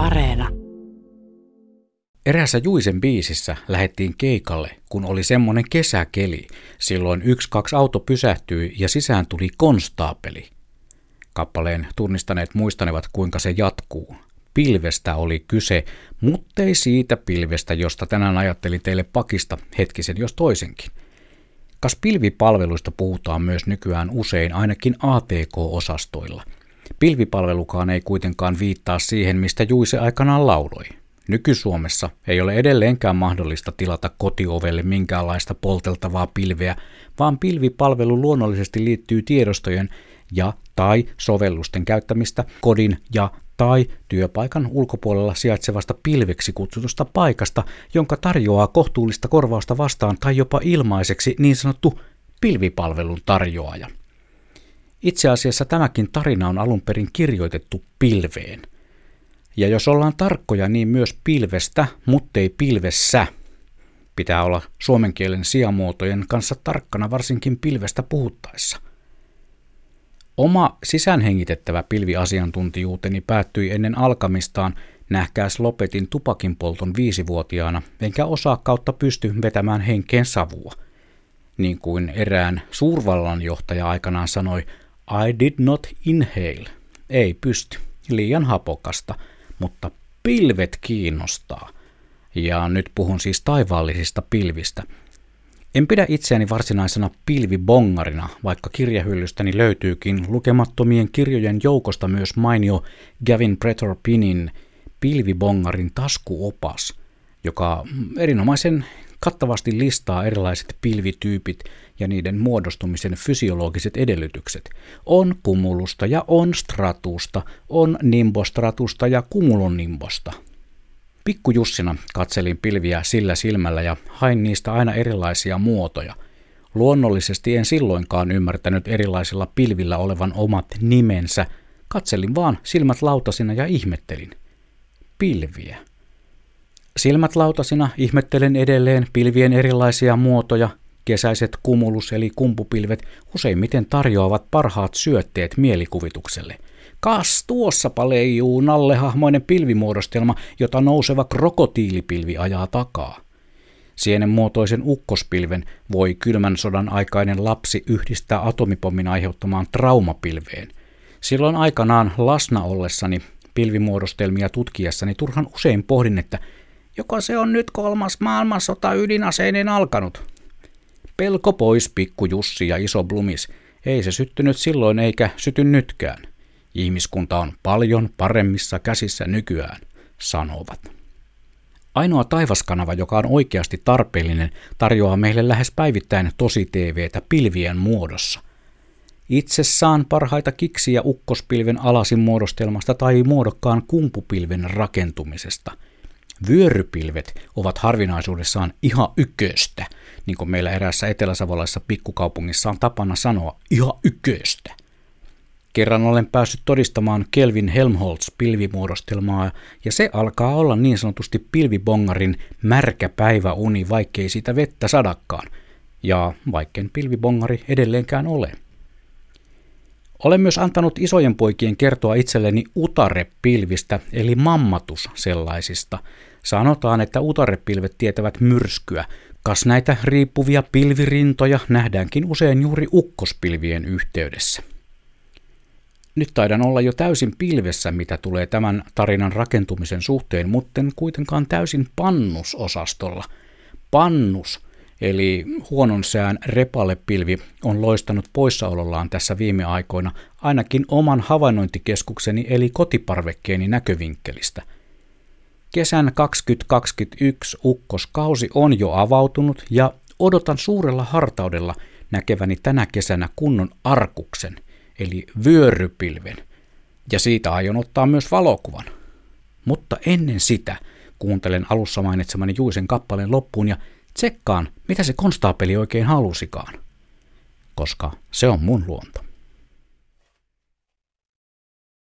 Areena. Eräässä Juisen biisissä lähettiin keikalle, kun oli semmonen kesäkeli. Silloin yksi kaksi auto pysähtyi ja sisään tuli konstaapeli. Kappaleen tunnistaneet muistanevat, kuinka se jatkuu. Pilvestä oli kyse, muttei siitä pilvestä, josta tänään ajattelin teille pakista hetkisen jos toisenkin. Kas pilvipalveluista puhutaan myös nykyään usein ainakin ATK-osastoilla – Pilvipalvelukaan ei kuitenkaan viittaa siihen, mistä Juise aikanaan lauloi. Nyky-Suomessa ei ole edelleenkään mahdollista tilata kotiovelle minkäänlaista polteltavaa pilveä, vaan pilvipalvelu luonnollisesti liittyy tiedostojen ja tai sovellusten käyttämistä kodin ja tai työpaikan ulkopuolella sijaitsevasta pilveksi kutsutusta paikasta, jonka tarjoaa kohtuullista korvausta vastaan tai jopa ilmaiseksi niin sanottu pilvipalvelun tarjoaja. Itse asiassa tämäkin tarina on alun perin kirjoitettu pilveen. Ja jos ollaan tarkkoja, niin myös pilvestä, muttei pilvessä. Pitää olla suomen kielen sijamuotojen kanssa tarkkana varsinkin pilvestä puhuttaessa. Oma sisäänhengitettävä pilviasiantuntijuuteni päättyi ennen alkamistaan nähkääs lopetin tupakin polton viisivuotiaana, enkä osaa kautta pysty vetämään henkeen savua. Niin kuin erään suurvallanjohtaja aikanaan sanoi, I did not inhale. Ei pysty. Liian hapokasta, mutta pilvet kiinnostaa. Ja nyt puhun siis taivaallisista pilvistä. En pidä itseäni varsinaisena pilvibongarina, vaikka kirjahyllystäni löytyykin lukemattomien kirjojen joukosta myös mainio Gavin Pretor Pinin pilvibongarin taskuopas, joka erinomaisen kattavasti listaa erilaiset pilvityypit ja niiden muodostumisen fysiologiset edellytykset. On kumulusta ja on stratusta, on nimbostratusta ja kumulonimbosta. Pikkujussina katselin pilviä sillä silmällä ja hain niistä aina erilaisia muotoja. Luonnollisesti en silloinkaan ymmärtänyt erilaisilla pilvillä olevan omat nimensä. Katselin vaan silmät lautasina ja ihmettelin. Pilviä. Silmät lautasina ihmettelen edelleen pilvien erilaisia muotoja. Kesäiset kumulus- eli kumpupilvet useimmiten tarjoavat parhaat syötteet mielikuvitukselle. Kas tuossa leijuu nallehahmoinen pilvimuodostelma, jota nouseva krokotiilipilvi ajaa takaa. Sienen muotoisen ukkospilven voi kylmän sodan aikainen lapsi yhdistää atomipommin aiheuttamaan traumapilveen. Silloin aikanaan lasna ollessani pilvimuodostelmia tutkiessani turhan usein pohdin, että Joko se on nyt kolmas maailmansota ydinaseinen alkanut? Pelko pois, pikku Jussi ja iso Blumis. Ei se syttynyt silloin eikä syty nytkään. Ihmiskunta on paljon paremmissa käsissä nykyään, sanovat. Ainoa taivaskanava, joka on oikeasti tarpeellinen, tarjoaa meille lähes päivittäin tosi TVtä pilvien muodossa. Itse saan parhaita kiksiä ukkospilven alasin muodostelmasta tai muodokkaan kumpupilven rakentumisesta – Vyörypilvet ovat harvinaisuudessaan ihan yköstä, niin kuin meillä eräässä eteläsavolaisessa pikkukaupungissa on tapana sanoa, ihan yköstä. Kerran olen päässyt todistamaan Kelvin Helmholtz pilvimuodostelmaa, ja se alkaa olla niin sanotusti pilvibongarin märkä päiväuni, vaikkei siitä vettä sadakkaan, ja vaikken pilvibongari edelleenkään ole. Olen myös antanut isojen poikien kertoa itselleni utarepilvistä, eli mammatus sellaisista. Sanotaan, että utarepilvet tietävät myrskyä, kas näitä riippuvia pilvirintoja nähdäänkin usein juuri ukkospilvien yhteydessä. Nyt taidan olla jo täysin pilvessä, mitä tulee tämän tarinan rakentumisen suhteen, mutta kuitenkaan täysin pannusosastolla. Pannus – eli huonon sään repalepilvi on loistanut poissaolollaan tässä viime aikoina ainakin oman havainnointikeskukseni eli kotiparvekkeeni näkövinkkelistä. Kesän 2021 ukkoskausi on jo avautunut ja odotan suurella hartaudella näkeväni tänä kesänä kunnon arkuksen, eli vyörypilven, ja siitä aion ottaa myös valokuvan. Mutta ennen sitä kuuntelen alussa mainitsemani Juisen kappaleen loppuun ja tsekkaan, mitä se konstaapeli oikein halusikaan. Koska se on mun luonto.